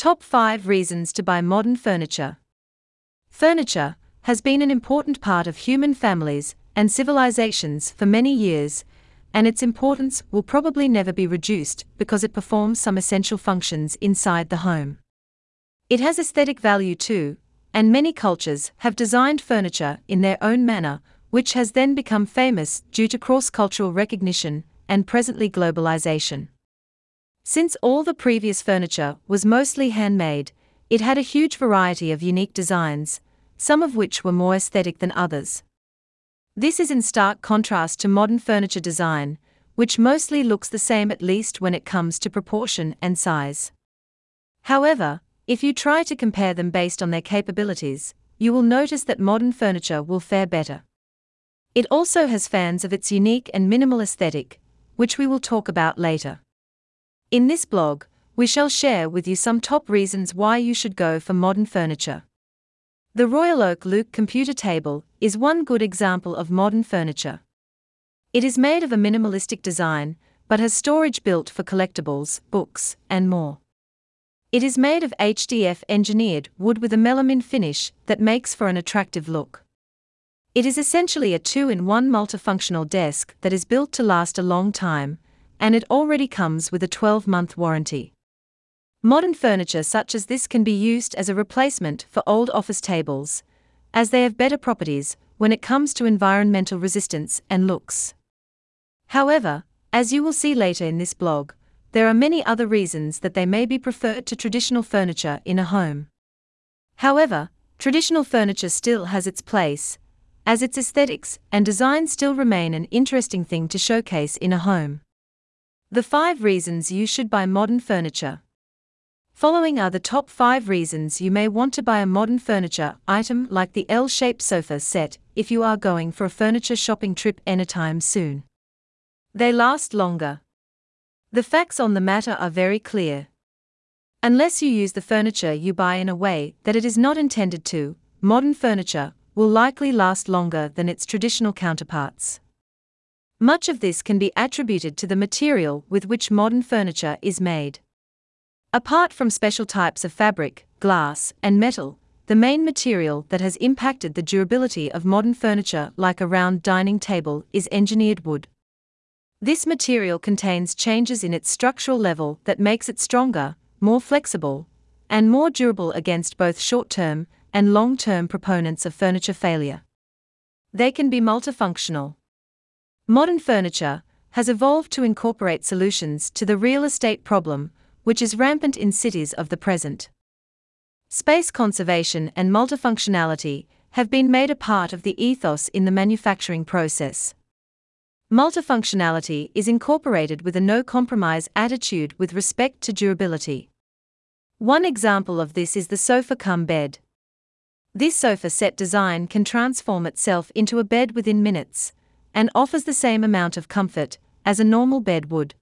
Top 5 Reasons to Buy Modern Furniture Furniture has been an important part of human families and civilizations for many years, and its importance will probably never be reduced because it performs some essential functions inside the home. It has aesthetic value too, and many cultures have designed furniture in their own manner, which has then become famous due to cross cultural recognition and presently globalization. Since all the previous furniture was mostly handmade, it had a huge variety of unique designs, some of which were more aesthetic than others. This is in stark contrast to modern furniture design, which mostly looks the same at least when it comes to proportion and size. However, if you try to compare them based on their capabilities, you will notice that modern furniture will fare better. It also has fans of its unique and minimal aesthetic, which we will talk about later. In this blog, we shall share with you some top reasons why you should go for modern furniture. The Royal Oak Luke computer table is one good example of modern furniture. It is made of a minimalistic design, but has storage built for collectibles, books, and more. It is made of HDF engineered wood with a melamine finish that makes for an attractive look. It is essentially a two in one multifunctional desk that is built to last a long time, and it already comes with a 12 month warranty. Modern furniture such as this can be used as a replacement for old office tables, as they have better properties when it comes to environmental resistance and looks. However, as you will see later in this blog, there are many other reasons that they may be preferred to traditional furniture in a home. However, traditional furniture still has its place, as its aesthetics and design still remain an interesting thing to showcase in a home. The 5 reasons you should buy modern furniture. Following are the top 5 reasons you may want to buy a modern furniture item like the L shaped sofa set if you are going for a furniture shopping trip anytime soon. They last longer. The facts on the matter are very clear. Unless you use the furniture you buy in a way that it is not intended to, modern furniture will likely last longer than its traditional counterparts. Much of this can be attributed to the material with which modern furniture is made. Apart from special types of fabric, glass, and metal, the main material that has impacted the durability of modern furniture, like a round dining table, is engineered wood. This material contains changes in its structural level that makes it stronger, more flexible, and more durable against both short term and long term proponents of furniture failure. They can be multifunctional. Modern furniture has evolved to incorporate solutions to the real estate problem which is rampant in cities of the present. Space conservation and multifunctionality have been made a part of the ethos in the manufacturing process. Multifunctionality is incorporated with a no compromise attitude with respect to durability. One example of this is the sofa cum bed. This sofa set design can transform itself into a bed within minutes and offers the same amount of comfort as a normal bed would.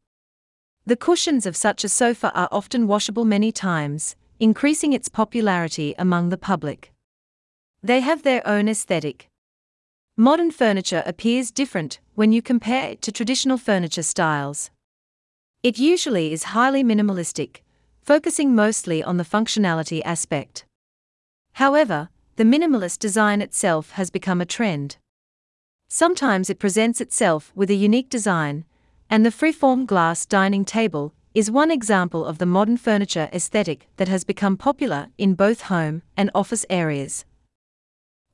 The cushions of such a sofa are often washable many times, increasing its popularity among the public. They have their own aesthetic. Modern furniture appears different when you compare it to traditional furniture styles. It usually is highly minimalistic, focusing mostly on the functionality aspect. However, the minimalist design itself has become a trend. Sometimes it presents itself with a unique design, and the freeform glass dining table is one example of the modern furniture aesthetic that has become popular in both home and office areas.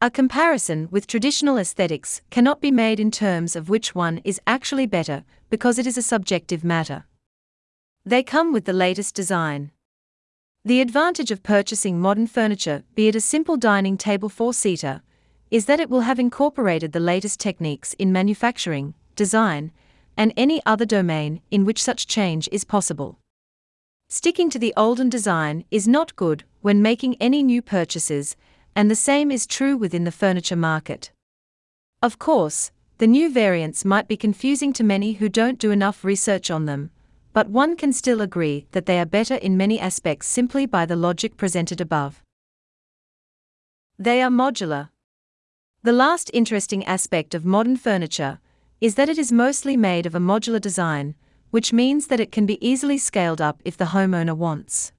A comparison with traditional aesthetics cannot be made in terms of which one is actually better because it is a subjective matter. They come with the latest design. The advantage of purchasing modern furniture, be it a simple dining table four seater, is that it will have incorporated the latest techniques in manufacturing, design, and any other domain in which such change is possible. Sticking to the olden design is not good when making any new purchases, and the same is true within the furniture market. Of course, the new variants might be confusing to many who don't do enough research on them, but one can still agree that they are better in many aspects simply by the logic presented above. They are modular. The last interesting aspect of modern furniture is that it is mostly made of a modular design, which means that it can be easily scaled up if the homeowner wants.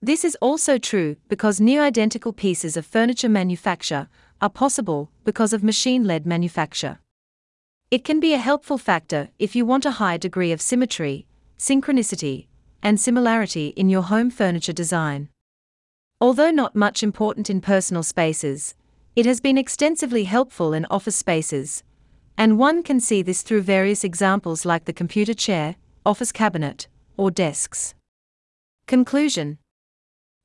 This is also true because near identical pieces of furniture manufacture are possible because of machine led manufacture. It can be a helpful factor if you want a high degree of symmetry, synchronicity, and similarity in your home furniture design. Although not much important in personal spaces, it has been extensively helpful in office spaces, and one can see this through various examples like the computer chair, office cabinet, or desks. Conclusion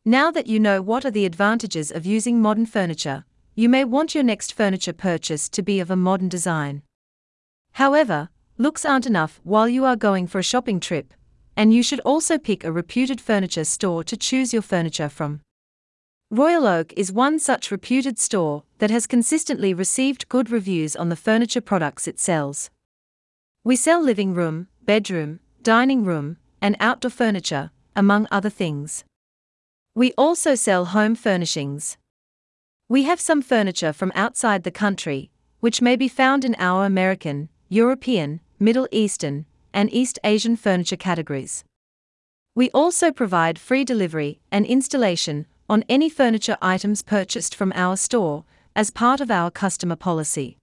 Now that you know what are the advantages of using modern furniture, you may want your next furniture purchase to be of a modern design. However, looks aren't enough while you are going for a shopping trip, and you should also pick a reputed furniture store to choose your furniture from. Royal Oak is one such reputed store that has consistently received good reviews on the furniture products it sells. We sell living room, bedroom, dining room, and outdoor furniture, among other things. We also sell home furnishings. We have some furniture from outside the country, which may be found in our American, European, Middle Eastern, and East Asian furniture categories. We also provide free delivery and installation on any furniture items purchased from our store as part of our customer policy.